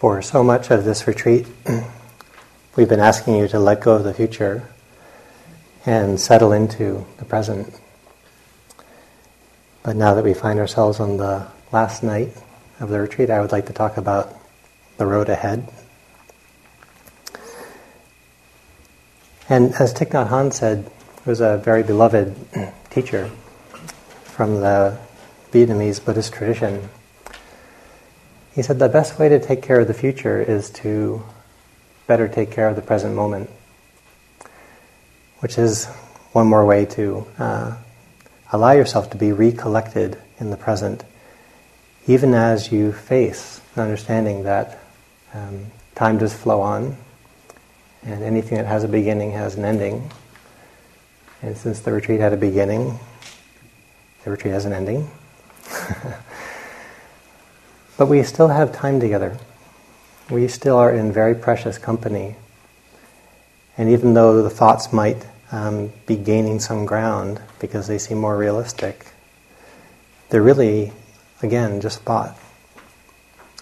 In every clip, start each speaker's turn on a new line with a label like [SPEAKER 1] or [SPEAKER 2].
[SPEAKER 1] For so much of this retreat, we've been asking you to let go of the future and settle into the present. But now that we find ourselves on the last night of the retreat, I would like to talk about the road ahead. And as Thich Nhat Hanh said, who was a very beloved teacher from the Vietnamese Buddhist tradition, he said the best way to take care of the future is to better take care of the present moment, which is one more way to uh, allow yourself to be recollected in the present, even as you face the understanding that um, time does flow on, and anything that has a beginning has an ending. And since the retreat had a beginning, the retreat has an ending. But we still have time together. We still are in very precious company. And even though the thoughts might um, be gaining some ground because they seem more realistic, they're really, again, just thought.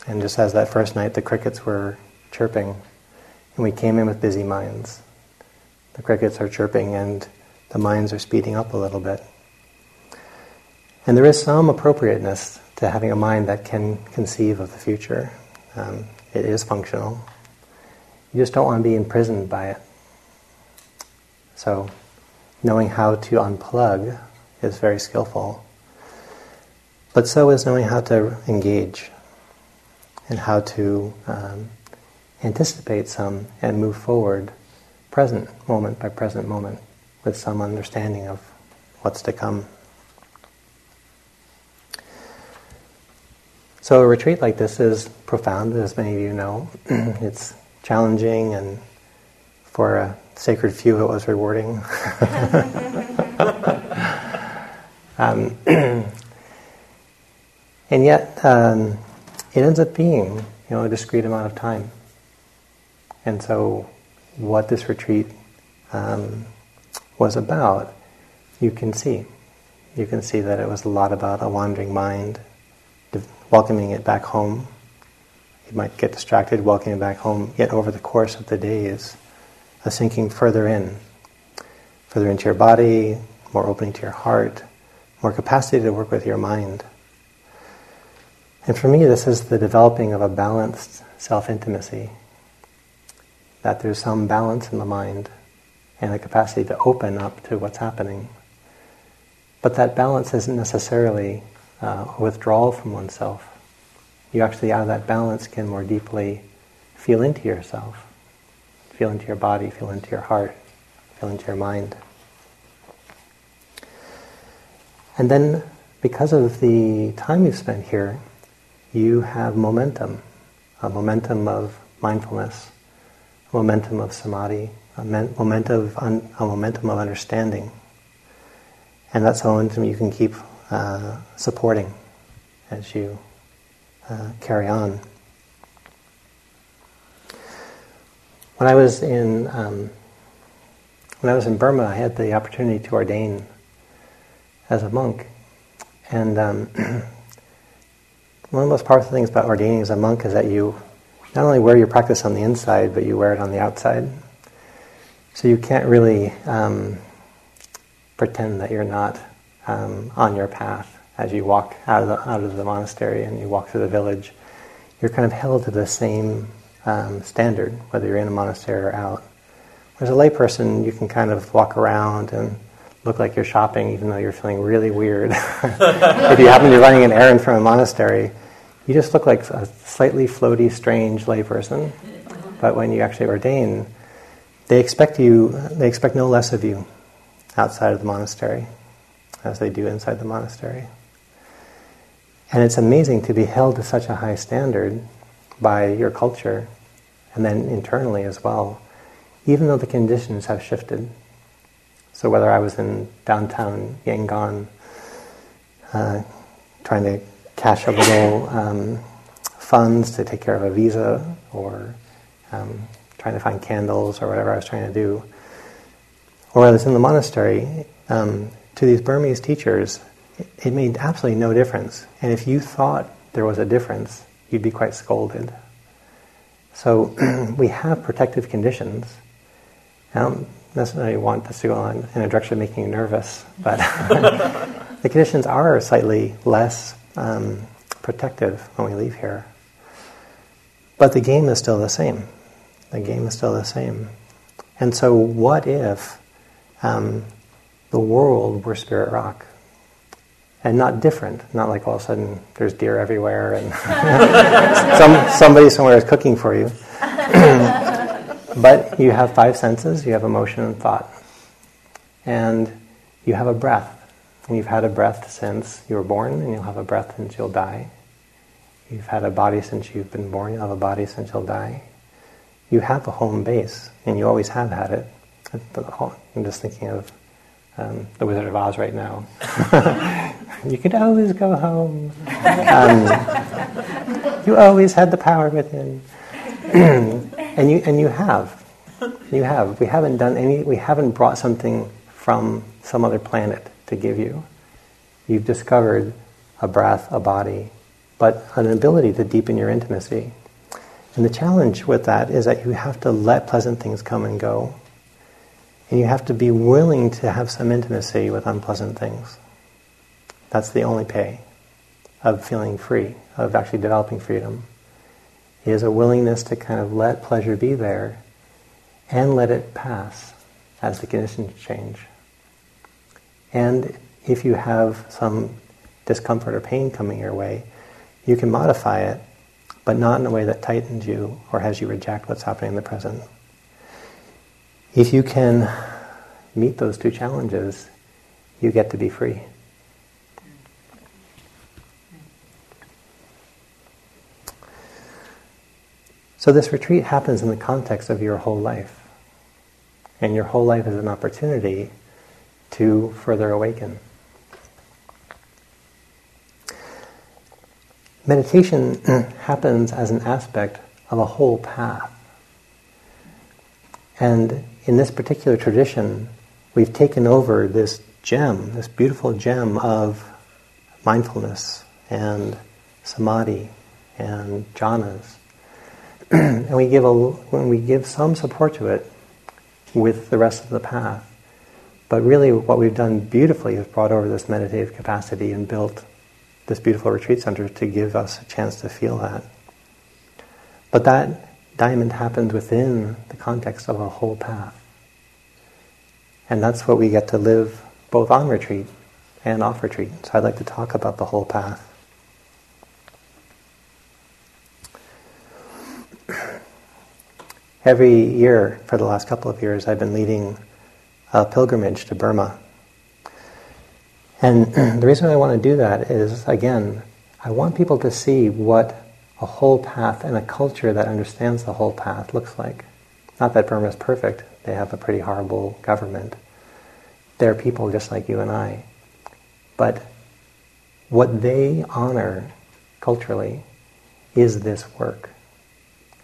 [SPEAKER 1] And just as that first night the crickets were chirping, and we came in with busy minds, the crickets are chirping and the minds are speeding up a little bit. And there is some appropriateness to having a mind that can conceive of the future. Um, it is functional. You just don't want to be imprisoned by it. So, knowing how to unplug is very skillful. But so is knowing how to engage and how to um, anticipate some and move forward present moment by present moment with some understanding of what's to come. So a retreat like this is profound, as many of you know. it's challenging, and for a sacred few, it was rewarding. um, and yet, um, it ends up being, you know, a discrete amount of time. And so, what this retreat um, was about, you can see. You can see that it was a lot about a wandering mind welcoming it back home. You might get distracted welcoming it back home, yet over the course of the days, a sinking further in, further into your body, more opening to your heart, more capacity to work with your mind. And for me, this is the developing of a balanced self intimacy. That there's some balance in the mind and the capacity to open up to what's happening. But that balance isn't necessarily uh, withdrawal from oneself. You actually, out of that balance, can more deeply feel into yourself, feel into your body, feel into your heart, feel into your mind. And then, because of the time you've spent here, you have momentum, a momentum of mindfulness, a momentum of samadhi, a, momentum, of un- a momentum of understanding. And that's a momentum you can keep uh, supporting as you uh, carry on. When I was in um, when I was in Burma, I had the opportunity to ordain as a monk, and um, one of the most powerful things about ordaining as a monk is that you not only wear your practice on the inside, but you wear it on the outside. So you can't really um, pretend that you're not um, on your path as you walk out of, the, out of the monastery and you walk through the village. You're kind of held to the same um, standard, whether you're in a monastery or out. As a layperson, you can kind of walk around and look like you're shopping, even though you're feeling really weird. if you happen to be running an errand from a monastery, you just look like a slightly floaty, strange layperson. But when you actually ordain, they expect you. They expect no less of you outside of the monastery as they do inside the monastery. And it's amazing to be held to such a high standard by your culture and then internally as well, even though the conditions have shifted. So, whether I was in downtown Yangon uh, trying to cash a little um, funds to take care of a visa or um, trying to find candles or whatever I was trying to do, or I was in the monastery, um, to these Burmese teachers, it made absolutely no difference. And if you thought there was a difference, you'd be quite scolded. So we have protective conditions. I don't necessarily want this to go on in a direction of making you nervous, but the conditions are slightly less um, protective when we leave here. But the game is still the same. The game is still the same. And so, what if um, the world were Spirit Rock? And not different, not like all of a sudden there's deer everywhere and some, somebody somewhere is cooking for you. but you have five senses, you have emotion and thought. And you have a breath. And you've had a breath since you were born, and you'll have a breath since you'll die. You've had a body since you've been born, you'll have a body since you'll die. You have a home base, and you always have had it. I'm just thinking of um, the Wizard of Oz right now. you could always go home. Um, you always had the power within, and you and you have, you have. We haven't done any. We haven't brought something from some other planet to give you. You've discovered a breath, a body, but an ability to deepen your intimacy. And the challenge with that is that you have to let pleasant things come and go. And you have to be willing to have some intimacy with unpleasant things. That's the only pay of feeling free, of actually developing freedom, is a willingness to kind of let pleasure be there and let it pass as the conditions change. And if you have some discomfort or pain coming your way, you can modify it, but not in a way that tightens you or has you reject what's happening in the present. If you can meet those two challenges, you get to be free. So, this retreat happens in the context of your whole life. And your whole life is an opportunity to further awaken. Meditation happens as an aspect of a whole path. And in this particular tradition, we've taken over this gem, this beautiful gem of mindfulness and samadhi and jhanas. and we give a, when we give some support to it with the rest of the path. But really, what we've done beautifully is brought over this meditative capacity and built this beautiful retreat center to give us a chance to feel that. But that diamond happened within the context of a whole path. And that's what we get to live both on retreat and off retreat. So I'd like to talk about the whole path. Every year for the last couple of years, I've been leading a pilgrimage to Burma and the reason I want to do that is, again, I want people to see what a whole path and a culture that understands the whole path looks like. Not that Burma is perfect, they have a pretty horrible government. They're people just like you and I. But what they honor culturally is this work.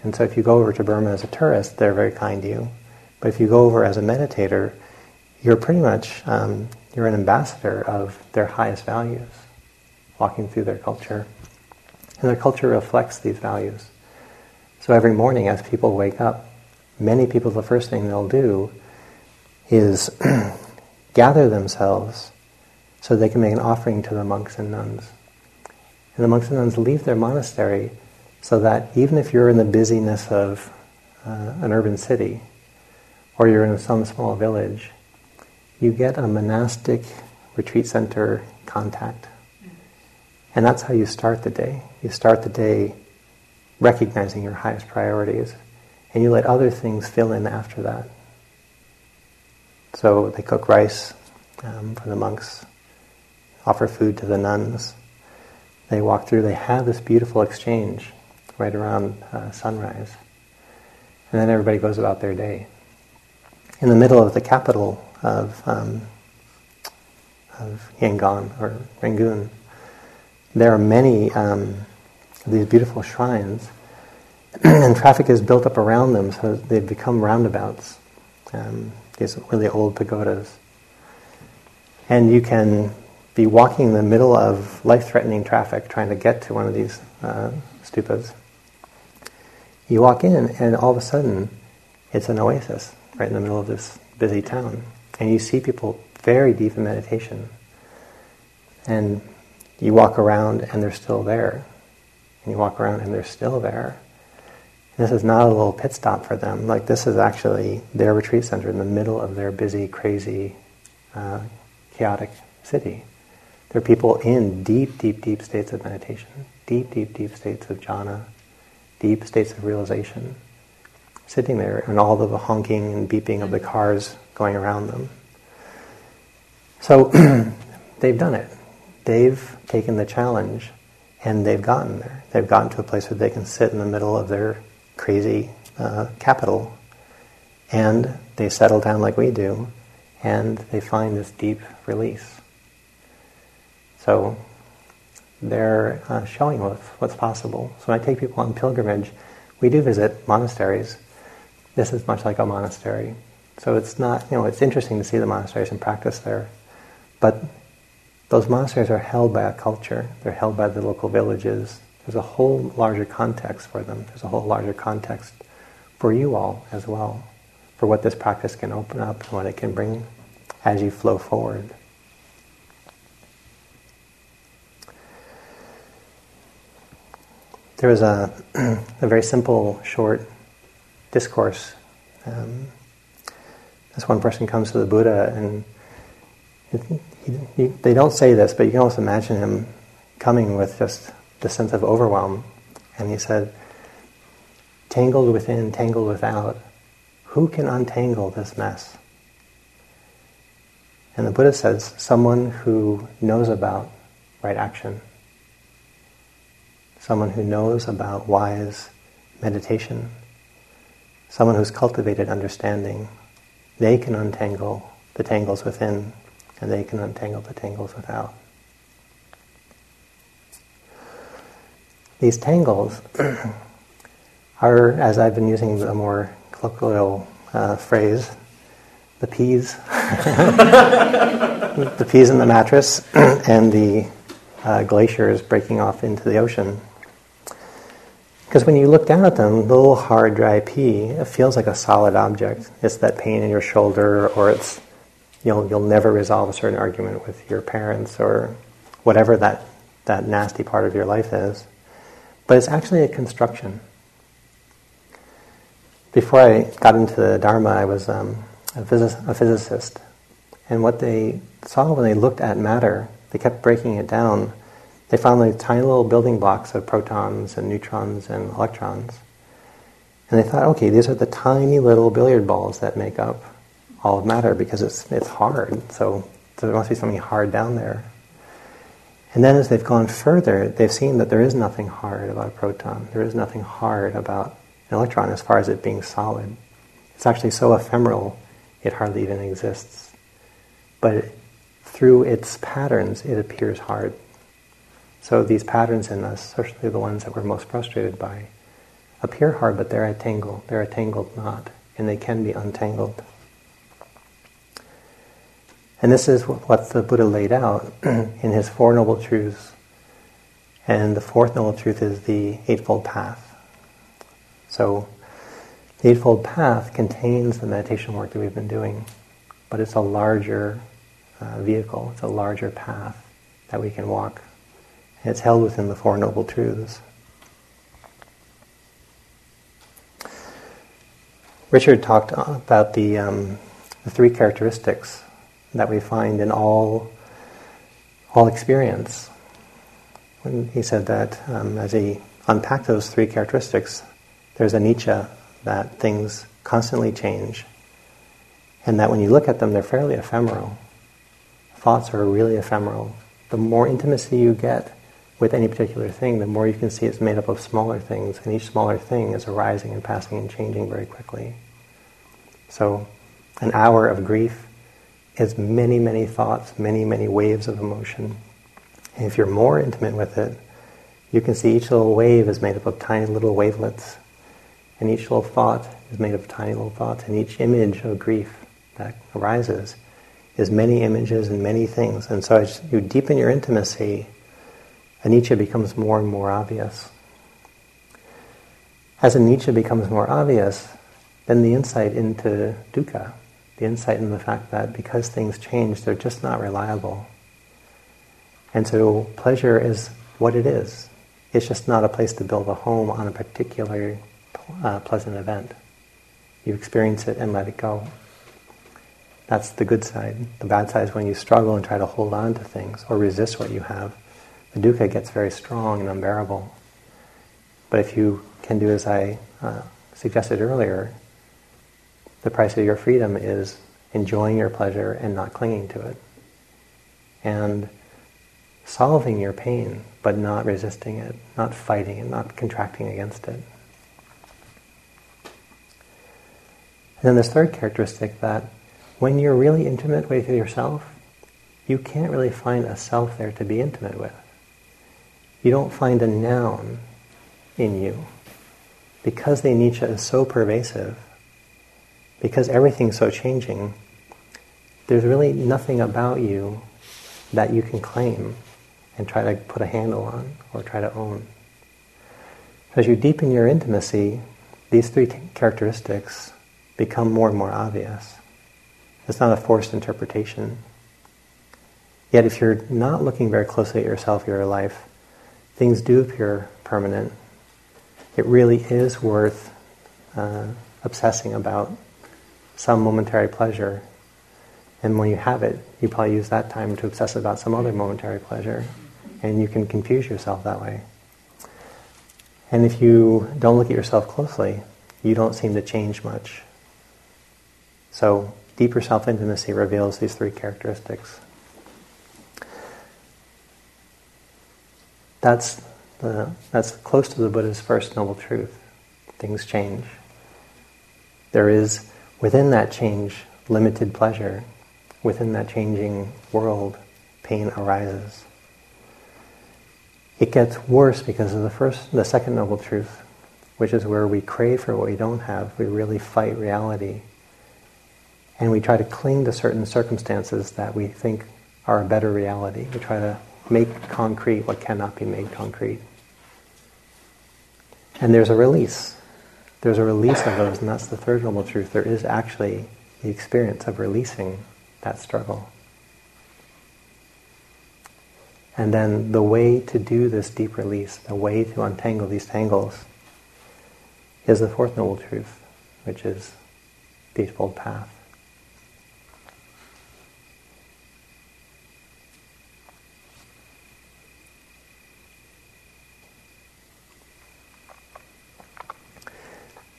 [SPEAKER 1] And so if you go over to Burma as a tourist, they're very kind to you. But if you go over as a meditator, you're pretty much um, you're an ambassador of their highest values, walking through their culture. And their culture reflects these values. So every morning as people wake up, many people, the first thing they'll do is gather themselves so they can make an offering to the monks and nuns. And the monks and nuns leave their monastery so that even if you're in the busyness of uh, an urban city or you're in some small village, you get a monastic retreat center contact. And that's how you start the day. You start the day recognizing your highest priorities, and you let other things fill in after that. So they cook rice um, for the monks, offer food to the nuns. They walk through, they have this beautiful exchange right around uh, sunrise. And then everybody goes about their day. In the middle of the capital of, um, of Yangon or Rangoon, there are many um, these beautiful shrines, and traffic is built up around them, so they've become roundabouts, um, these really old pagodas. And you can be walking in the middle of life threatening traffic trying to get to one of these uh, stupas. You walk in, and all of a sudden, it's an oasis right in the middle of this busy town. And you see people very deep in meditation. And you walk around, and they're still there. And you walk around, and they're still there. This is not a little pit stop for them. Like, this is actually their retreat center in the middle of their busy, crazy, uh, chaotic city. There are people in deep, deep, deep states of meditation, deep, deep, deep states of jhana, deep states of realization, sitting there and all the honking and beeping of the cars going around them. So they've done it. They've taken the challenge and they've gotten there. They've gotten to a place where they can sit in the middle of their crazy uh, capital and they settle down like we do and they find this deep release. So they're uh, showing what's, what's possible. So when I take people on pilgrimage, we do visit monasteries. This is much like a monastery. So it's not, you know, it's interesting to see the monasteries and practice there. But those monasteries are held by a culture. They're held by the local villages. There's a whole larger context for them. There's a whole larger context for you all as well, for what this practice can open up and what it can bring as you flow forward. there was a, a very simple, short discourse. Um, this one person comes to the Buddha, and they don't say this, but you can almost imagine him coming with just the sense of overwhelm. And he said, Tangled within, tangled without, who can untangle this mess? And the Buddha says, Someone who knows about right action someone who knows about wise meditation, someone who's cultivated understanding, they can untangle the tangles within and they can untangle the tangles without. These tangles are, as I've been using the more colloquial uh, phrase, the peas, the peas in the mattress, and the uh, glaciers breaking off into the ocean. Because when you look down at them, the little hard, dry pea, it feels like a solid object. It's that pain in your shoulder, or it's you'll you'll never resolve a certain argument with your parents, or whatever that that nasty part of your life is. But it's actually a construction. Before I got into the Dharma, I was um, a, phys- a physicist, and what they saw when they looked at matter, they kept breaking it down they found like tiny little building blocks of protons and neutrons and electrons. And they thought, okay, these are the tiny little billiard balls that make up all of matter because it's, it's hard. So there must be something hard down there. And then as they've gone further, they've seen that there is nothing hard about a proton. There is nothing hard about an electron as far as it being solid. It's actually so ephemeral, it hardly even exists. But through its patterns, it appears hard. So these patterns in us, especially the ones that we're most frustrated by, appear hard, but they're a tangle. They're a tangled knot, and they can be untangled. And this is what the Buddha laid out in his Four Noble Truths. And the fourth noble truth is the Eightfold Path. So, the Eightfold Path contains the meditation work that we've been doing, but it's a larger uh, vehicle, it's a larger path that we can walk it's held within the Four Noble Truths. Richard talked about the, um, the three characteristics that we find in all, all experience. He said that um, as he unpacked those three characteristics, there's anicca, that things constantly change, and that when you look at them, they're fairly ephemeral. Thoughts are really ephemeral. The more intimacy you get with any particular thing, the more you can see it's made up of smaller things, and each smaller thing is arising and passing and changing very quickly. So, an hour of grief is many, many thoughts, many, many waves of emotion. And if you're more intimate with it, you can see each little wave is made up of tiny little wavelets, and each little thought is made of tiny little thoughts, and each image of grief that arises is many images and many things. And so as you deepen your intimacy, anicca becomes more and more obvious. as anicca becomes more obvious, then the insight into dukkha, the insight into the fact that because things change, they're just not reliable. And so pleasure is what it is. It's just not a place to build a home on a particular uh, pleasant event. You experience it and let it go. That's the good side. The bad side is when you struggle and try to hold on to things or resist what you have. The dukkha gets very strong and unbearable. But if you can do as I uh, suggested earlier, the price of your freedom is enjoying your pleasure and not clinging to it. And solving your pain, but not resisting it, not fighting it, not contracting against it. And then this third characteristic that when you're really intimate with yourself, you can't really find a self there to be intimate with. You don't find a noun in you. Because the anicca is so pervasive, because everything's so changing, there's really nothing about you that you can claim and try to put a handle on or try to own. As you deepen your intimacy, these three characteristics become more and more obvious. It's not a forced interpretation. Yet, if you're not looking very closely at yourself, your life, things do appear permanent. It really is worth uh, obsessing about some momentary pleasure. And when you have it, you probably use that time to obsess about some other momentary pleasure. And you can confuse yourself that way. And if you don't look at yourself closely, you don't seem to change much. So deeper self-intimacy reveals these three characteristics. That's, the, that's close to the Buddha's first noble truth. Things change. There is, within that change, limited pleasure. Within that changing world, pain arises. It gets worse because of the first, the second noble truth, which is where we crave for what we don't have. We really fight reality and we try to cling to certain circumstances that we think are a better reality. We try to make concrete what cannot be made concrete. And there's a release. There's a release of those, and that's the third noble truth. There is actually the experience of releasing that struggle. And then the way to do this deep release, the way to untangle these tangles, is the fourth noble truth, which is the Eightfold Path.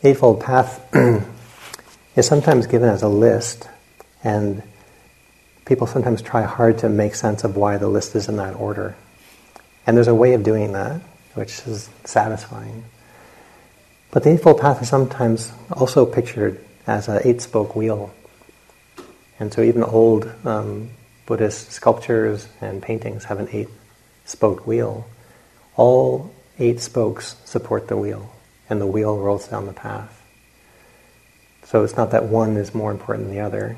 [SPEAKER 1] Eightfold Path is sometimes given as a list, and people sometimes try hard to make sense of why the list is in that order. And there's a way of doing that, which is satisfying. But the Eightfold Path is sometimes also pictured as an eight spoke wheel. And so even old um, Buddhist sculptures and paintings have an eight spoke wheel. All eight spokes support the wheel and the wheel rolls down the path. So it's not that one is more important than the other,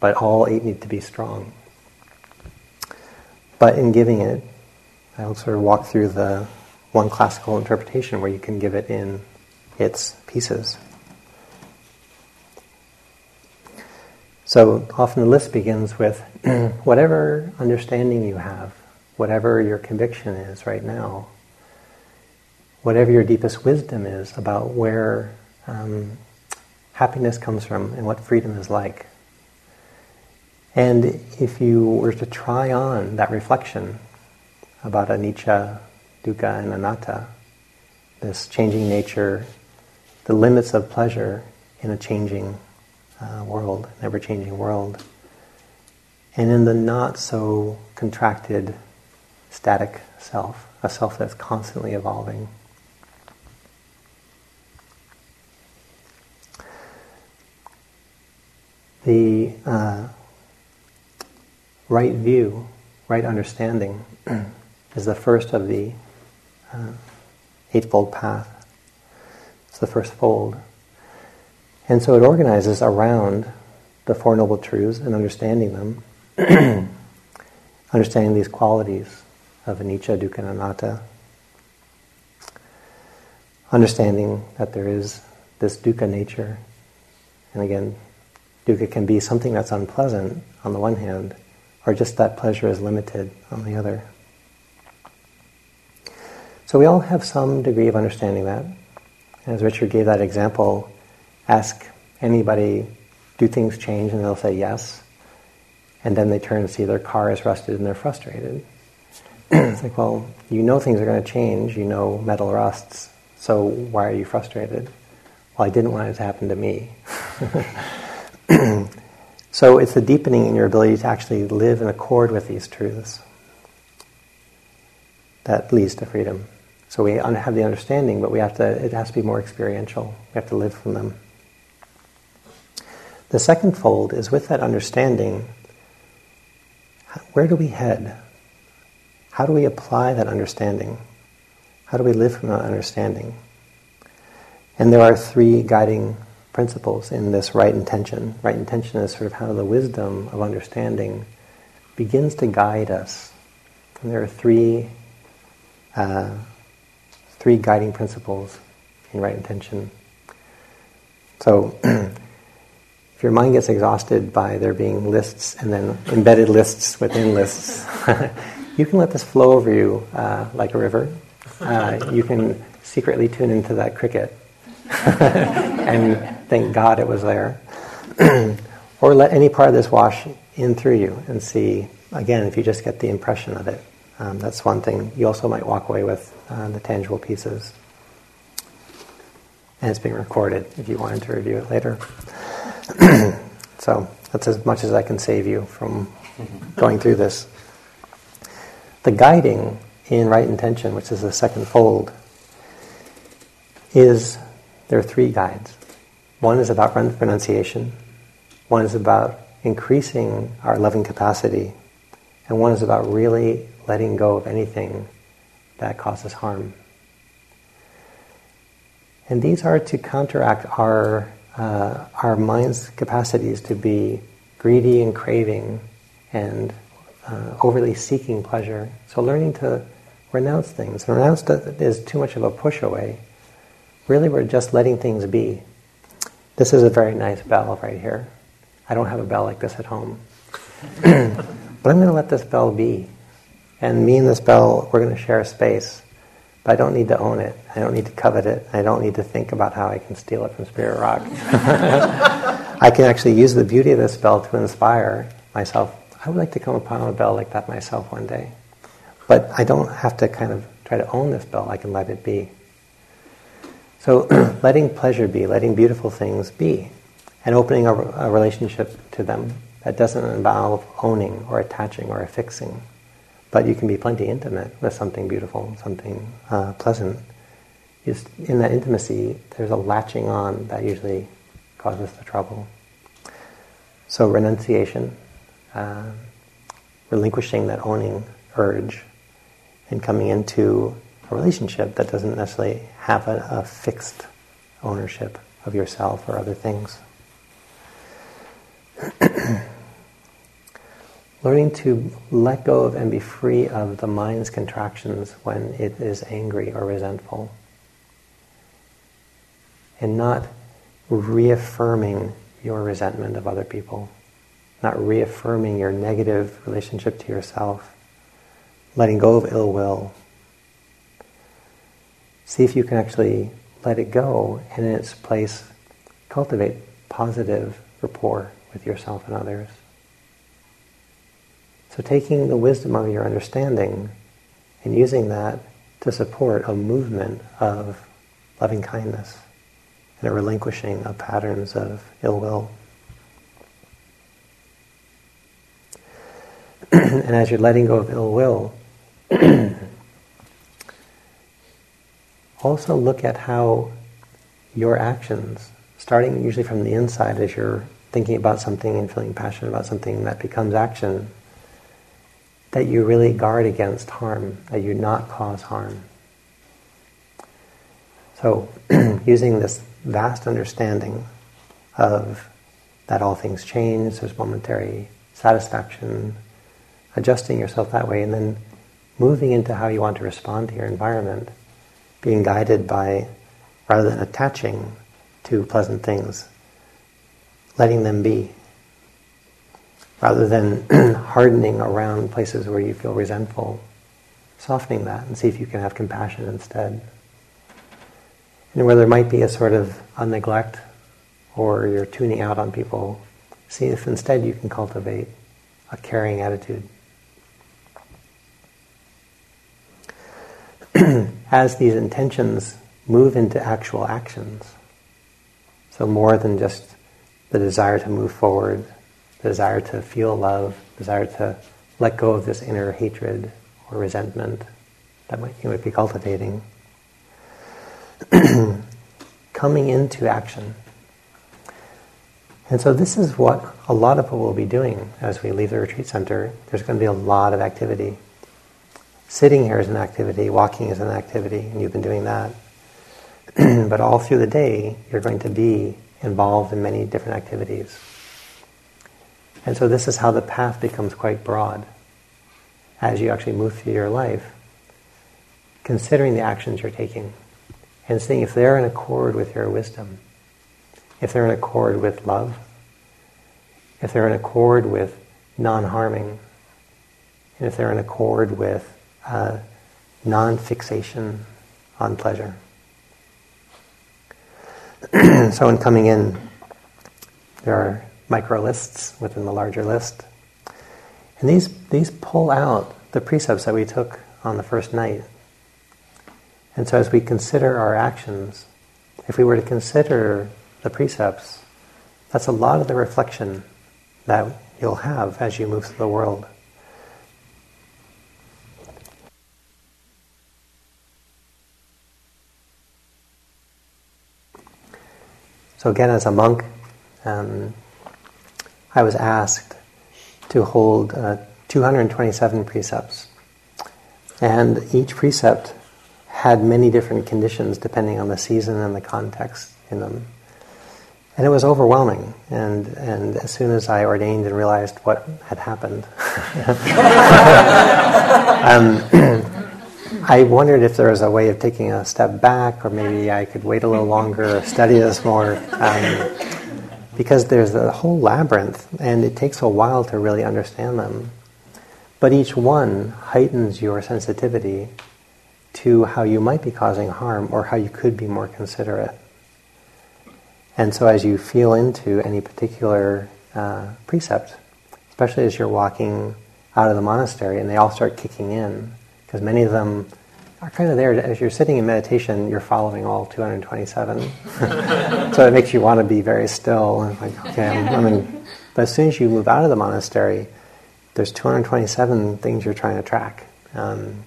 [SPEAKER 1] but all eight need to be strong. But in giving it, I'll sort of walk through the one classical interpretation where you can give it in its pieces. So often the list begins with whatever understanding you have, whatever your conviction is right now, whatever your deepest wisdom is about where um, happiness comes from and what freedom is like. And if you were to try on that reflection about anicca, dukkha, and anatta, this changing nature, the limits of pleasure in a changing uh, world, ever changing world, and in the not so contracted, static self, a self that's constantly evolving. The uh, right view, right understanding, is the first of the uh, Eightfold Path. It's the first fold. And so it organizes around the Four Noble Truths and understanding them, understanding these qualities of anicca, dukkha, and anatta, understanding that there is this dukkha nature. And again, dukkha can be something that's unpleasant on the one hand, or just that pleasure is limited on the other. So we all have some degree of understanding that. As Richard gave that example, ask anybody, do things change? And they'll say yes. And then they turn and see their car is rusted and they're frustrated. it's like, well, you know things are going to change. You know metal rusts. So why are you frustrated? Well, I didn't want it to happen to me. so it's the deepening in your ability to actually live in accord with these truths that leads to freedom. So we have the understanding, but we have to, it has to be more experiential. We have to live from them. The second fold is with that understanding, where do we head? How do we apply that understanding? How do we live from that understanding? And there are three guiding principles in this right intention. Right intention is sort of how the wisdom of understanding begins to guide us. And there are three uh, three guiding principles in right intention. So, if your mind gets exhausted by there being lists and then embedded lists within lists, you can let this flow over you uh, like a river. Uh, you can secretly tune into that cricket and thank God it was there. or let any part of this wash in through you and see, again, if you just get the impression of it. Um, that's one thing. You also might walk away with uh, the tangible pieces. And it's being recorded if you wanted to review it later. so that's as much as I can save you from going through this. The guiding in right intention, which is the second fold, is there are three guides. One is about renunciation, one is about increasing our loving capacity, and one is about really letting go of anything that causes harm. And these are to counteract our, uh, our mind's capacities to be greedy and craving and uh, overly seeking pleasure. So learning to renounce things. Renounce is too much of a push away. Really, we're just letting things be. This is a very nice bell right here. I don't have a bell like this at home. but I'm going to let this bell be. And me and this bell, we're going to share a space. But I don't need to own it. I don't need to covet it. I don't need to think about how I can steal it from Spirit Rock. I can actually use the beauty of this bell to inspire myself. I would like to come upon a bell like that myself one day. But I don't have to kind of try to own this bell. I can let it be. So letting pleasure be, letting beautiful things be, and opening a, a relationship to them that doesn't involve owning or attaching or affixing. But you can be plenty intimate with something beautiful, something uh, pleasant. Just in that intimacy, there's a latching on that usually causes the trouble. So renunciation, uh, relinquishing that owning urge, and coming into a relationship that doesn't necessarily have a, a fixed ownership of yourself or other things. Learning to let go of and be free of the mind's contractions when it is angry or resentful. And not reaffirming your resentment of other people, not reaffirming your negative relationship to yourself, letting go of ill will. See if you can actually let it go and in its place cultivate positive rapport with yourself and others. So taking the wisdom of your understanding and using that to support a movement of loving kindness and a relinquishing of patterns of ill will. and as you're letting go of ill will, also look at how your actions, starting usually from the inside as you're thinking about something and feeling passionate about something that becomes action, that you really guard against harm, that you not cause harm. So, using this vast understanding of that all things change, there's momentary satisfaction, adjusting yourself that way, and then moving into how you want to respond to your environment, being guided by rather than attaching to pleasant things, letting them be, rather than hardening around places where you feel resentful, softening that and see if you can have compassion instead. And where there might be a sort of a neglect or you're tuning out on people, see if instead you can cultivate a caring attitude. As these intentions move into actual actions, so more than just the desire to move forward, the desire to feel love, desire to let go of this inner hatred or resentment that might, you might be cultivating. Coming into action. And so this is what a lot of people will be doing as we leave the retreat center. There's going to be a lot of activity. Sitting here is an activity, walking is an activity, and you've been doing that. but all through the day, you're going to be involved in many different activities. And so this is how the path becomes quite broad as you actually move through your life, considering the actions you're taking and seeing if they're in accord with your wisdom, if they're in accord with love, if they're in accord with non harming, and if they're in accord with uh, non fixation on pleasure. so, in coming in, there are micro lists within the larger list. And these, these pull out the precepts that we took on the first night. And so, as we consider our actions, if we were to consider the precepts, that's a lot of the reflection that you'll have as you move through the world. So, again, as a monk, um, I was asked to hold uh, 227 precepts. And each precept had many different conditions depending on the season and the context in them. And it was overwhelming. And, and as soon as I ordained and realized what had happened, um, I wondered if there was a way of taking a step back, or maybe I could wait a little longer or study this more. Um, because there's a whole labyrinth and it takes a while to really understand them. But each one heightens your sensitivity to how you might be causing harm or how you could be more considerate. And so, as you feel into any particular uh, precept, especially as you're walking out of the monastery and they all start kicking in, because many of them are kind of there. As you're sitting in meditation, you're following all 227. so it makes you want to be very still and like, okay, I'm, I but as soon as you move out of the monastery, there's 227 things you're trying to track. Um,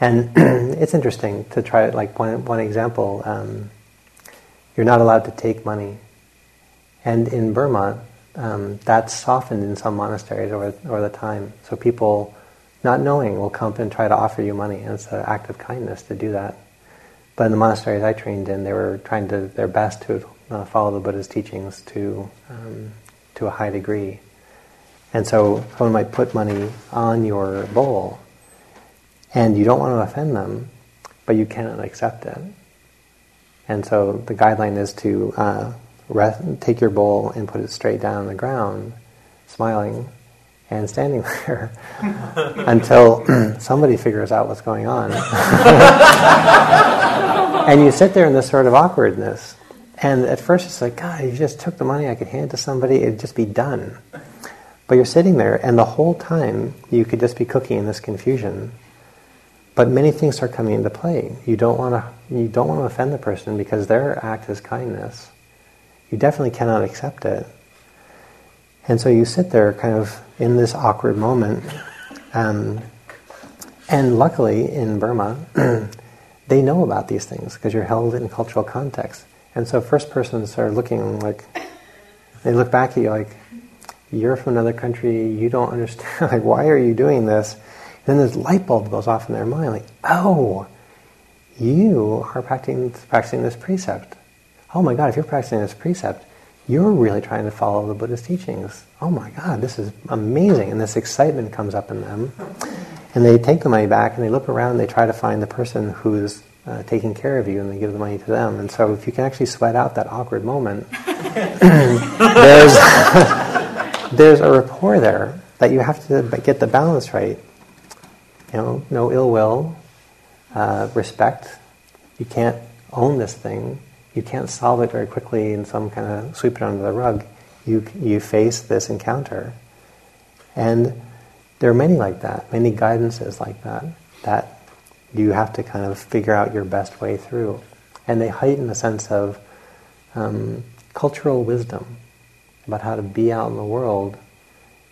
[SPEAKER 1] and it's interesting to try, like one, one example, um, you're not allowed to take money. And in Burma, um, that's softened in some monasteries over, over the time. So people not knowing, will come and try to offer you money. And it's an act of kindness to do that. But in the monasteries I trained in, they were trying to their best to uh, follow the Buddha's teachings to um, to a high degree. And so someone might put money on your bowl, and you don't want to offend them, but you cannot accept it. And so the guideline is to uh, rest, take your bowl and put it straight down on the ground, smiling, and standing there until somebody figures out what's going on. and you sit there in this sort of awkwardness. And at first it's like, God, you just took the money, I could hand to somebody, it'd just be done. But you're sitting there, and the whole time you could just be cooking in this confusion. But many things start coming into play. You don't want to you don't want to offend the person because their act is kindness. You definitely cannot accept it. And so you sit there kind of in this awkward moment. Um, and luckily in Burma, they know about these things because you're held in cultural context. And so first persons are looking like, they look back at you like, you're from another country, you don't understand, like, why are you doing this? And then this light bulb goes off in their mind, like, oh, you are practicing, practicing this precept. Oh my God, if you're practicing this precept, you're really trying to follow the Buddha's teachings. Oh my God, this is amazing. And this excitement comes up in them. And they take the money back and they look around, they try to find the person who's uh, taking care of you and they give the money to them. And so if you can actually sweat out that awkward moment, there's, there's a rapport there that you have to get the balance right. You know, no ill will, uh, respect. You can't own this thing. You can't solve it very quickly and some kind of sweep it under the rug. You, you face this encounter. And there are many like that, many guidances like that, that you have to kind of figure out your best way through. And they heighten a sense of um, cultural wisdom about how to be out in the world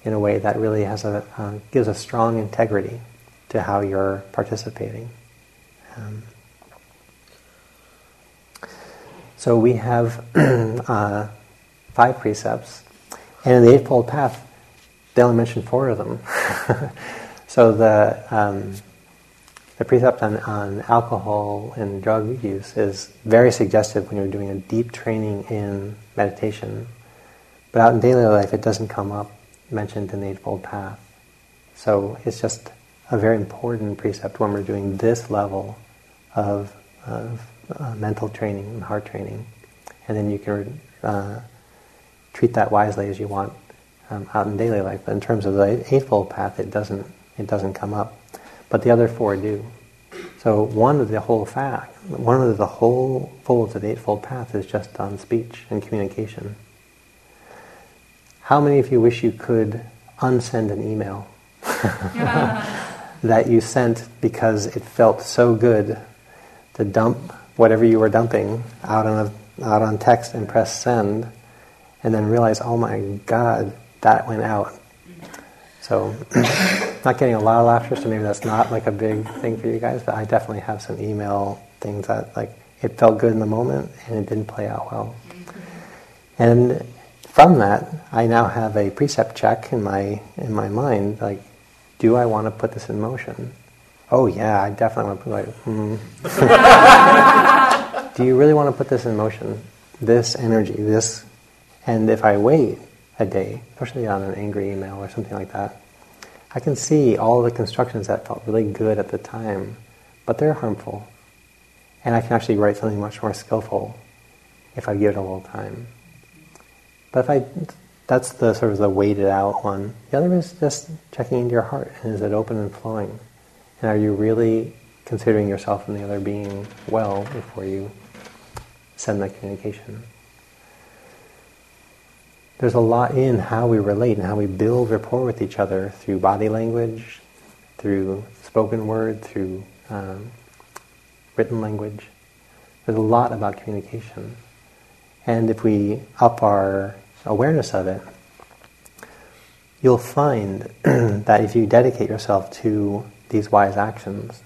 [SPEAKER 1] in a way that really has a, uh, gives a strong integrity to how you're participating. Um, so we have uh, five precepts, and in the Eightfold Path, they only mention four of them. so the um, the precept on, on alcohol and drug use is very suggestive when you're doing a deep training in meditation. But out in daily life, it doesn't come up mentioned in the Eightfold Path. So it's just a very important precept when we're doing this level of, of uh, mental training and heart training. And then you can uh, treat that wisely as you want um, out in daily life. But in terms of the Eightfold Path, it doesn't, it doesn't come up but the other four do. So one of the whole fact, one of the whole folds of the Eightfold Path is just on speech and communication. How many of you wish you could unsend an email that you sent because it felt so good to dump whatever you were dumping out on a, out on text and press send, and then realize, oh my God, that went out. So, not getting a lot of laughter, so maybe that's not like a big thing for you guys, but I definitely have some email things that like it felt good in the moment and it didn't play out well. And from that, I now have a precept check in my in my mind, like, do I want to put this in motion? Oh yeah, I definitely want to put like, hmm. do you really want to put this in motion? This energy, this, and if I wait, a day, especially on an angry email or something like that, I can see all the constructions that felt really good at the time, but they're harmful. And I can actually write something much more skillful if I give it a little time. But if I, that's the sort of the weighted out one. The other is just checking into your heart, and is it open and flowing? And are you really considering yourself and the other being well before you send that communication? there's a lot in how we relate and how we build rapport with each other through body language, through spoken word, through um, written language. There's a lot about communication. And if we up our awareness of it, you'll find that if you dedicate yourself to these wise actions,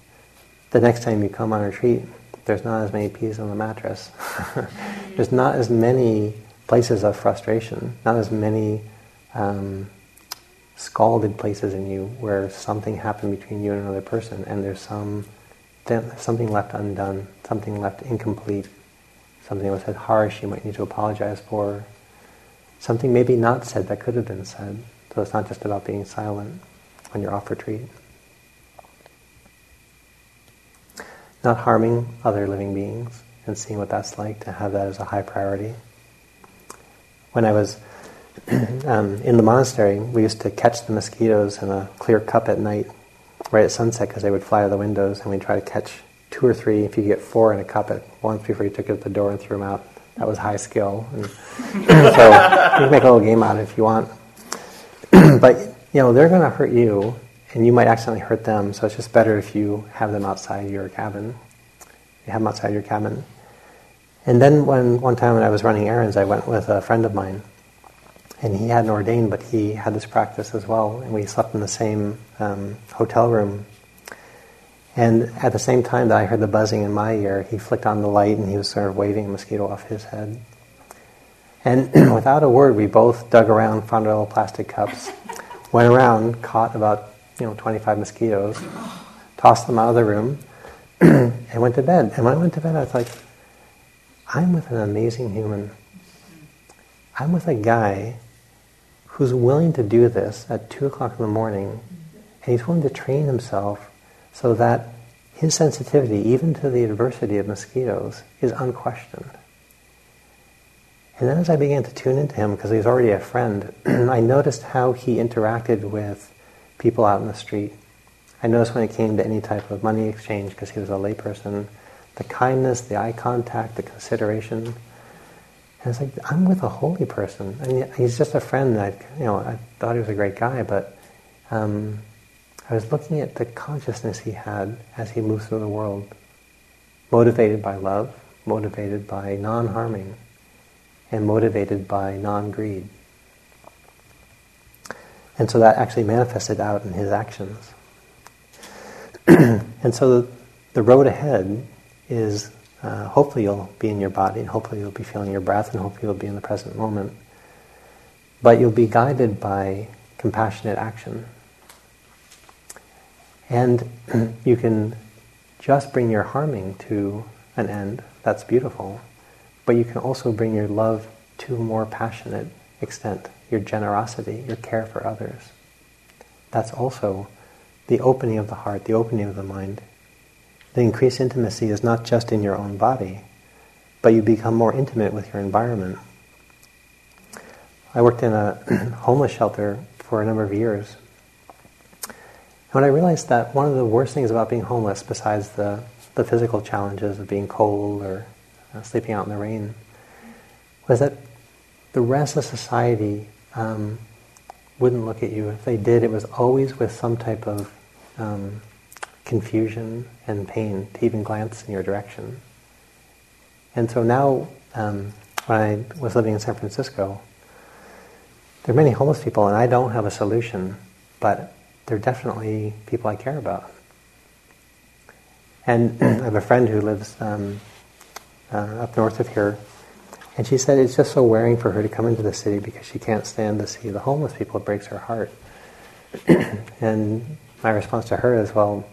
[SPEAKER 1] the next time you come on retreat, there's not as many peas on the mattress. there's not as many places of frustration, not as many um, scalded places in you where something happened between you and another person and there's some something left undone, something left incomplete, something was said harsh you might need to apologize for, something maybe not said that could have been said. So it's not just about being silent when you're off retreat. Not harming other living beings and seeing what that's like to have that as a high priority when I was um, in the monastery, we used to catch the mosquitoes in a clear cup at night, right at sunset, because they would fly out the windows, and we'd try to catch two or three. If you could get four in a cup at once before you took it to the door and threw them out, that was high skill. And so you can make a little game out of it if you want. but you know they're going to hurt you, and you might accidentally hurt them. So it's just better if you have them outside your cabin. You have them outside your cabin. And then when, one time when I was running errands, I went with a friend of mine. And he hadn't ordained, but he had this practice as well. And we slept in the same um, hotel room. And at the same time that I heard the buzzing in my ear, he flicked on the light and he was sort of waving a mosquito off his head. And without a word, we both dug around, found little plastic cups, went around, caught about you know 25 mosquitoes, tossed them out of the room, and went to bed. And when I went to bed, I was like, I'm with an amazing human. I'm with a guy who's willing to do this at 2 o'clock in the morning, and he's willing to train himself so that his sensitivity, even to the adversity of mosquitoes, is unquestioned. And then as I began to tune into him, because he's already a friend, I noticed how he interacted with people out in the street. I noticed when it came to any type of money exchange, because he was a layperson, the kindness, the eye contact, the consideration. And it's like, I'm with a holy person. And he's just a friend that, you know, I thought he was a great guy, but um, I was looking at the consciousness he had as he moved through the world, motivated by love, motivated by non-harming, and motivated by non-greed. And so that actually manifested out in his actions. and so the, the, road ahead is uh, hopefully you'll be in your body, and hopefully you'll be feeling your breath, and hopefully you'll be in the present moment. But you'll be guided by compassionate action. And you can just bring your harming to an end. That's beautiful. But you can also bring your love to a more passionate extent, your generosity, your care for others. That's also the opening of the heart, the opening of the mind. The increased intimacy is not just in your own body, but you become more intimate with your environment. I worked in a homeless shelter for a number of years. And when I realized that one of the worst things about being homeless, besides the, the physical challenges of being cold or uh, sleeping out in the rain, was that the rest of society um, wouldn't look at you. If they did, it was always with some type of um, confusion and pain to even glance in your direction. And so now, um, when I was living in San Francisco, there are many homeless people, and I don't have a solution, but they're definitely people I care about. And I have a friend who lives um, uh, up north of here, and she said it's just so wearing for her to come into the city because she can't stand to see the homeless people. It breaks her heart. and my response to her is, well,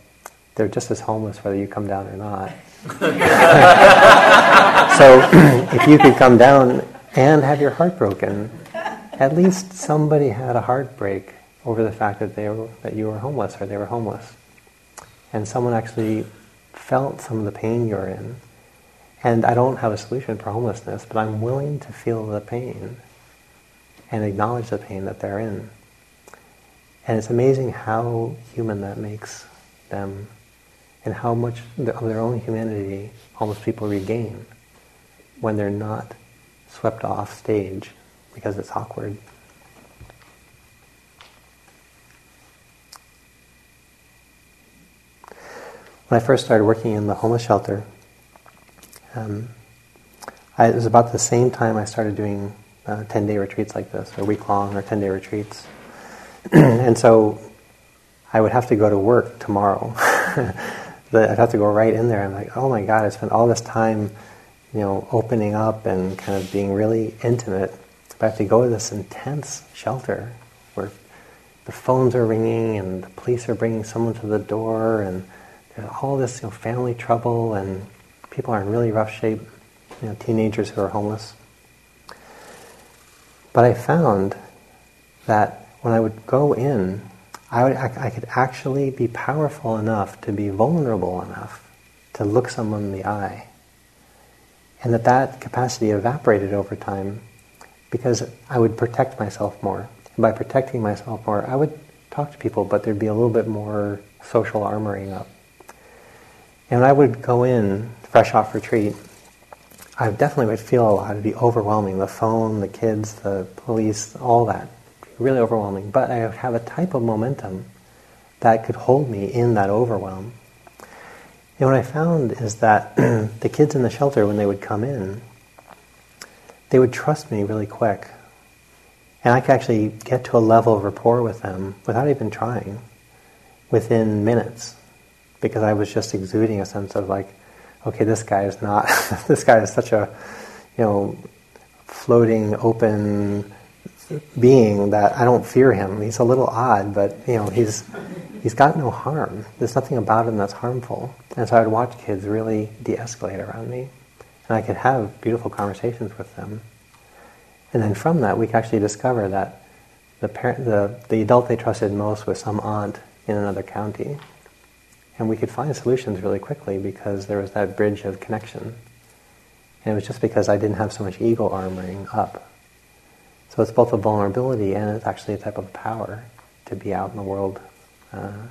[SPEAKER 1] they're just as homeless whether you come down or not. so if you could come down and have your heart broken, at least somebody had a heartbreak over the fact that they were, that you were homeless or they were homeless, and someone actually felt some of the pain you're in and I don't have a solution for homelessness, but I'm willing to feel the pain and acknowledge the pain that they're in. And it's amazing how human that makes them and how much of their own humanity homeless people regain when they're not swept off stage because it's awkward. When I first started working in the homeless shelter, um, I, it was about the same time I started doing uh, 10 day retreats like this, or week long, or 10 day retreats. and so I would have to go to work tomorrow. I'd have to go right in there. I'm like, oh my God, I spent all this time, you know, opening up and kind of being really intimate. But I have to go to this intense shelter where the phones are ringing and the police are bringing someone to the door and all this you know, family trouble and people are in really rough shape, you know, teenagers who are homeless. But I found that when I would go in, I, would, I, I could actually be powerful enough to be vulnerable enough to look someone in the eye. And that that capacity evaporated over time because I would protect myself more. And by protecting myself more, I would talk to people, but there'd be a little bit more social armoring up. And I would go in fresh off retreat, I definitely would feel a lot. It'd be overwhelming. The phone, the kids, the police, all that. Really overwhelming. But I would have a type of momentum that could hold me in that overwhelm. And what I found is that the kids in the shelter, when they would come in, they would trust me really quick. And I could actually get to a level of rapport with them without even trying within minutes because I was just exuding a sense of like, okay, this guy is not, this guy is such a, you know, floating, open being that I don't fear him. He's a little odd, but you know, he's he's got no harm. There's nothing about him that's harmful. And so I'd watch kids really de-escalate around me, and I could have beautiful conversations with them. And then from that, we could actually discover that the parent, the the adult they trusted most was some aunt in another county, And we could find solutions really quickly because there was that bridge of connection. And it was just because I didn't have so much ego armoring up. So it's both a vulnerability and it's actually a type of power to be out in the world uh,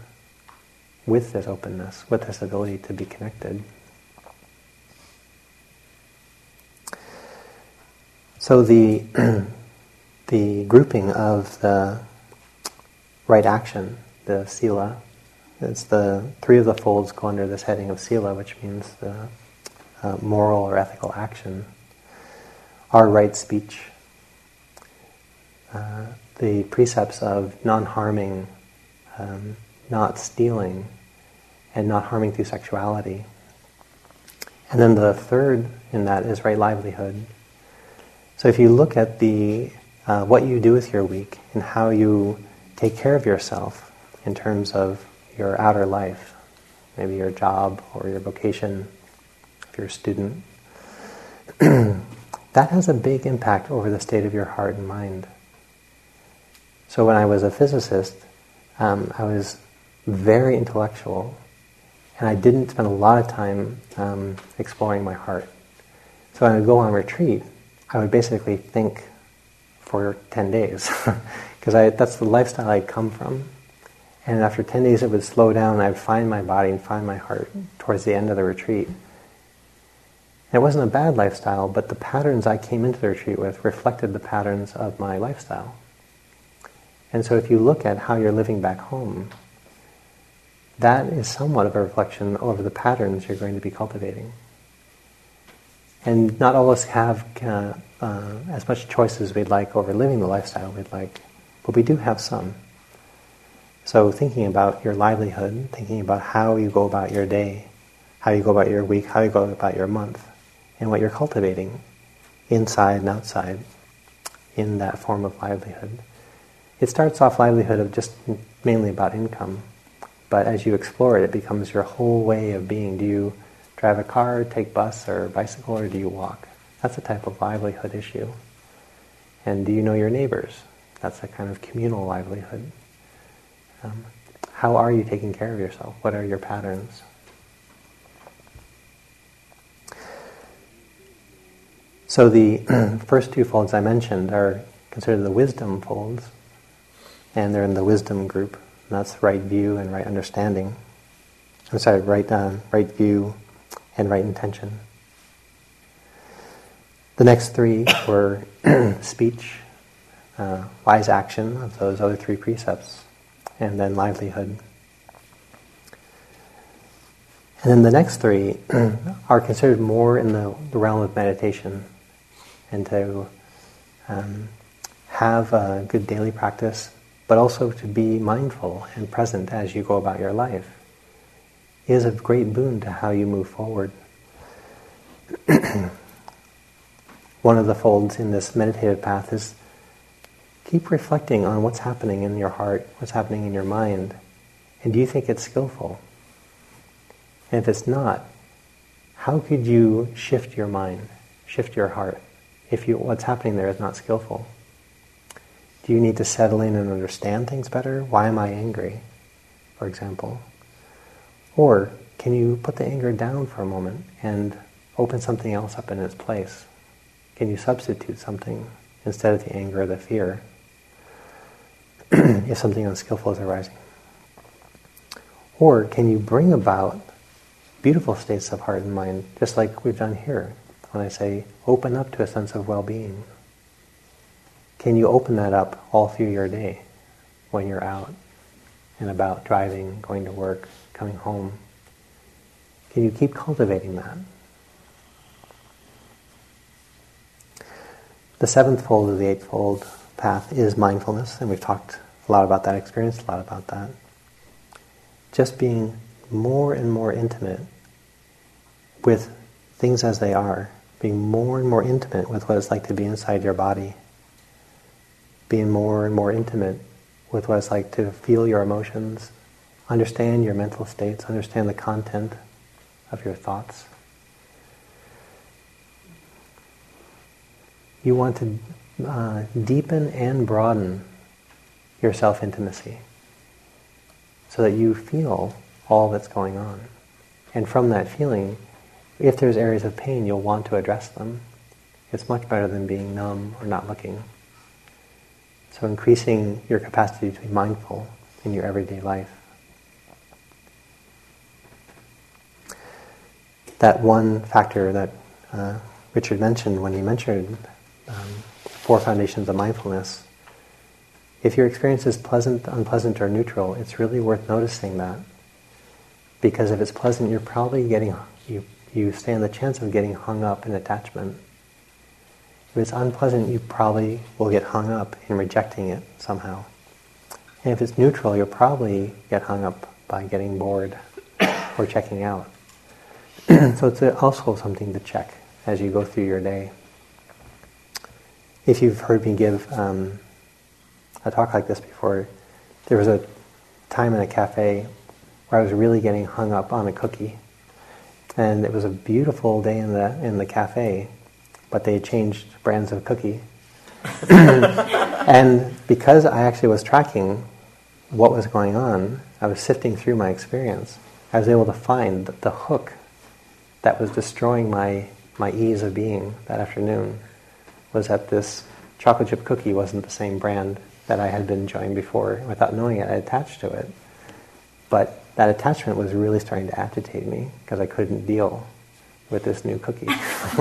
[SPEAKER 1] with this openness, with this ability to be connected. So the the grouping of the right action, the sila, it's the three of the folds go under this heading of sila, which means the uh, moral or ethical action. Our right speech, uh, the precepts of non-harming, um, not stealing, and not harming through sexuality. And then the third in that is right livelihood. So if you look at the uh, what you do with your week and how you take care of yourself in terms of your outer life, maybe your job or your vocation, if you're a student, that has a big impact over the state of your heart and mind. So when I was a physicist, um, I was very intellectual, and I didn't spend a lot of time um, exploring my heart. So when I would go on retreat, I would basically think for 10 days, because that's the lifestyle I'd come from. And after 10 days, it would slow down, and I'd find my body and find my heart towards the end of the retreat. And it wasn't a bad lifestyle, but the patterns I came into the retreat with reflected the patterns of my lifestyle. And so if you look at how you're living back home, that is somewhat of a reflection of the patterns you're going to be cultivating. And not all of us have uh, uh, as much choice as we'd like over living the lifestyle we'd like, but we do have some. So thinking about your livelihood, thinking about how you go about your day, how you go about your week, how you go about your month, and what you're cultivating inside and outside in that form of livelihood it starts off livelihood of just mainly about income, but as you explore it, it becomes your whole way of being. Do you drive a car, take bus or bicycle, or do you walk? That's a type of livelihood issue. And do you know your neighbors? That's a kind of communal livelihood. Um, how are you taking care of yourself? What are your patterns? So the first two folds I mentioned are considered the wisdom folds and they're in the wisdom group. And that's right view and right understanding. I'm sorry, right, uh, right view and right intention. The next three were speech, uh, wise action of those other three precepts, and then livelihood. And then the next three are considered more in the, the realm of meditation and to um, have a good daily practice but also to be mindful and present as you go about your life is a great boon to how you move forward. One of the folds in this meditative path is keep reflecting on what's happening in your heart, what's happening in your mind, and do you think it's skillful? And if it's not, how could you shift your mind, shift your heart, if you, what's happening there is not skillful? Do you need to settle in and understand things better? Why am I angry, for example? Or can you put the anger down for a moment and open something else up in its place? Can you substitute something instead of the anger or the fear if something unskillful is arising? Or can you bring about beautiful states of heart and mind, just like we've done here, when I say open up to a sense of well-being? Can you open that up all through your day when you're out and about driving, going to work, coming home? Can you keep cultivating that? The seventh fold of the eightfold path is mindfulness, and we've talked a lot about that experience, a lot about that. Just being more and more intimate with things as they are, being more and more intimate with what it's like to be inside your body being more and more intimate with what it's like to feel your emotions, understand your mental states, understand the content of your thoughts. You want to uh, deepen and broaden your self intimacy so that you feel all that's going on. And from that feeling, if there's areas of pain, you'll want to address them. It's much better than being numb or not looking. So increasing your capacity to be mindful in your everyday life. That one factor that uh, Richard mentioned when he mentioned um, four foundations of mindfulness, if your experience is pleasant, unpleasant, or neutral, it's really worth noticing that. Because if it's pleasant, you're probably getting, you, you stand the chance of getting hung up in attachment. If it's unpleasant, you probably will get hung up in rejecting it somehow. And if it's neutral, you'll probably get hung up by getting bored or checking out. so it's also something to check as you go through your day. If you've heard me give um, a talk like this before, there was a time in a cafe where I was really getting hung up on a cookie. And it was a beautiful day in the, in the cafe, but they changed brands of cookie. and because I actually was tracking what was going on, I was sifting through my experience. I was able to find the hook that was destroying my, my ease of being that afternoon was that this chocolate chip cookie wasn't the same brand that I had been enjoying before. Without knowing it, I attached to it. But that attachment was really starting to agitate me because I couldn't deal with this new cookie.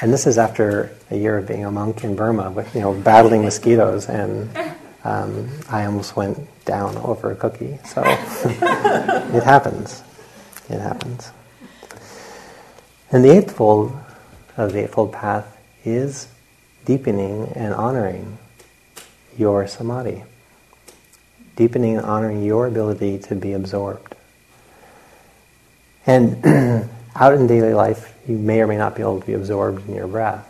[SPEAKER 1] and this is after a year of being a monk in Burma, with you know battling mosquitoes, and um, I almost went down over a cookie. So it happens. It happens. And the eightfold of the eightfold path is deepening and honoring your samadhi, deepening and honoring your ability to be absorbed. And out in daily life, you may or may not be able to be absorbed in your breath.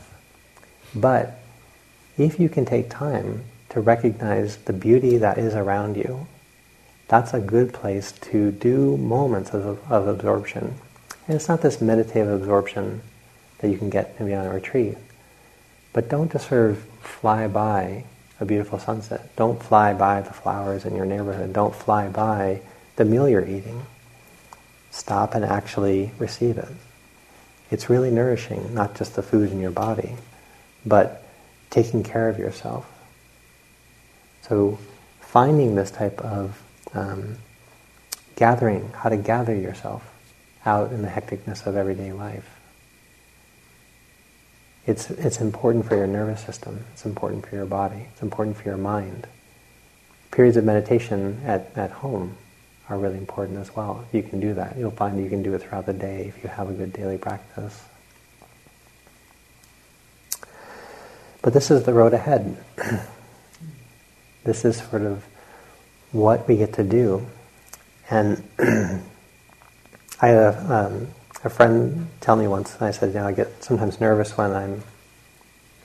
[SPEAKER 1] But if you can take time to recognize the beauty that is around you, that's a good place to do moments of, of absorption. And it's not this meditative absorption that you can get maybe on a retreat. But don't just sort of fly by a beautiful sunset. Don't fly by the flowers in your neighborhood. Don't fly by the meal you're eating. Stop and actually receive it. It's really nourishing, not just the food in your body, but taking care of yourself. So finding this type of um, gathering, how to gather yourself out in the hecticness of everyday life. It's, it's important for your nervous system. It's important for your body. It's important for your mind. Periods of meditation at, at home are really important as well. You can do that. You'll find you can do it throughout the day if you have a good daily practice. But this is the road ahead. this is sort of what we get to do. And I had a, um, a friend tell me once, and I said, you know, I get sometimes nervous when I'm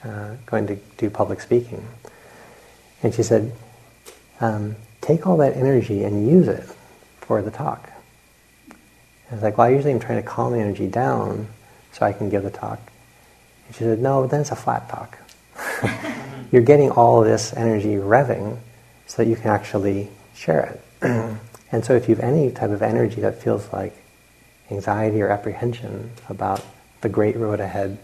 [SPEAKER 1] uh, going to do public speaking. And she said, um, take all that energy and use it for the talk. And I was like, well, I usually I'm trying to calm the energy down so I can give the talk. And she said, no, then it's a flat talk. You're getting all this energy revving so that you can actually share it. and so if you have any type of energy that feels like anxiety or apprehension about the great road ahead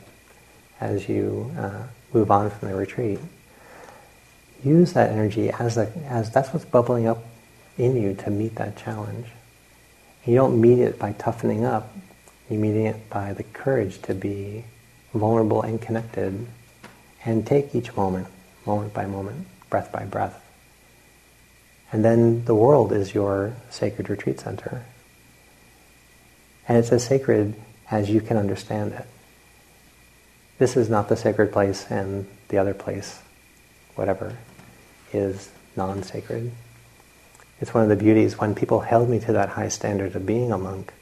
[SPEAKER 1] as you uh, move on from the retreat. Use that energy as, a, as that's what's bubbling up in you to meet that challenge. You don't meet it by toughening up, you meet it by the courage to be vulnerable and connected and take each moment, moment by moment, breath by breath. And then the world is your sacred retreat center. And it's as sacred as you can understand it. This is not the sacred place, and the other place, whatever, is non sacred. It's one of the beauties when people held me to that high standard of being a monk.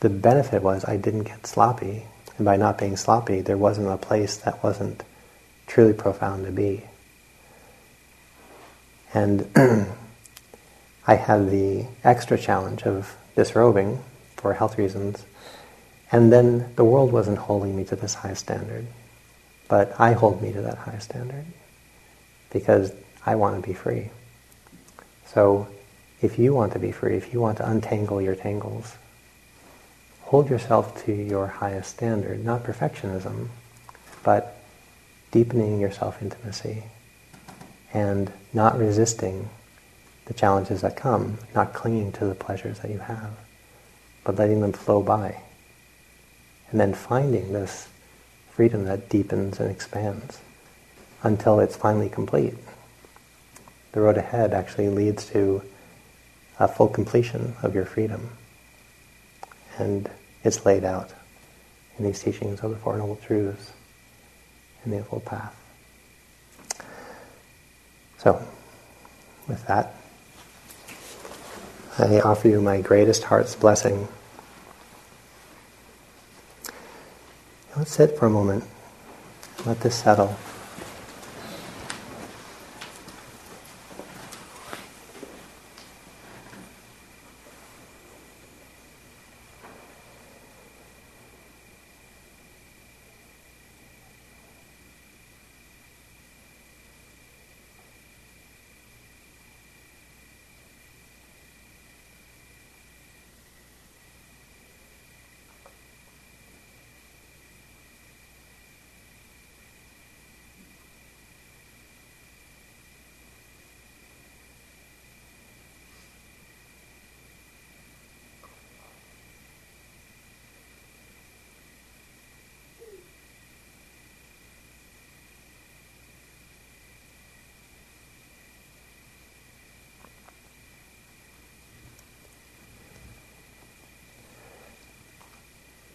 [SPEAKER 1] The benefit was I didn't get sloppy, and by not being sloppy, there wasn't a place that wasn't truly profound to be. And I had the extra challenge of disrobing for health reasons. And then the world wasn't holding me to this high standard. But I hold me to that high standard because I want to be free. So if you want to be free, if you want to untangle your tangles, hold yourself to your highest standard, not perfectionism, but deepening your self-intimacy and not resisting the challenges that come, not clinging to the pleasures that you have, but letting them flow by. And then finding this freedom that deepens and expands until it's finally complete. The road ahead actually leads to a full completion of your freedom. And it's laid out in these teachings of the Four Noble Truths and the Eightfold Path. So, with that, I offer you my greatest heart's blessing. Let's sit for a moment. Let this settle.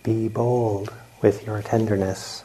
[SPEAKER 1] Be bold with your tenderness.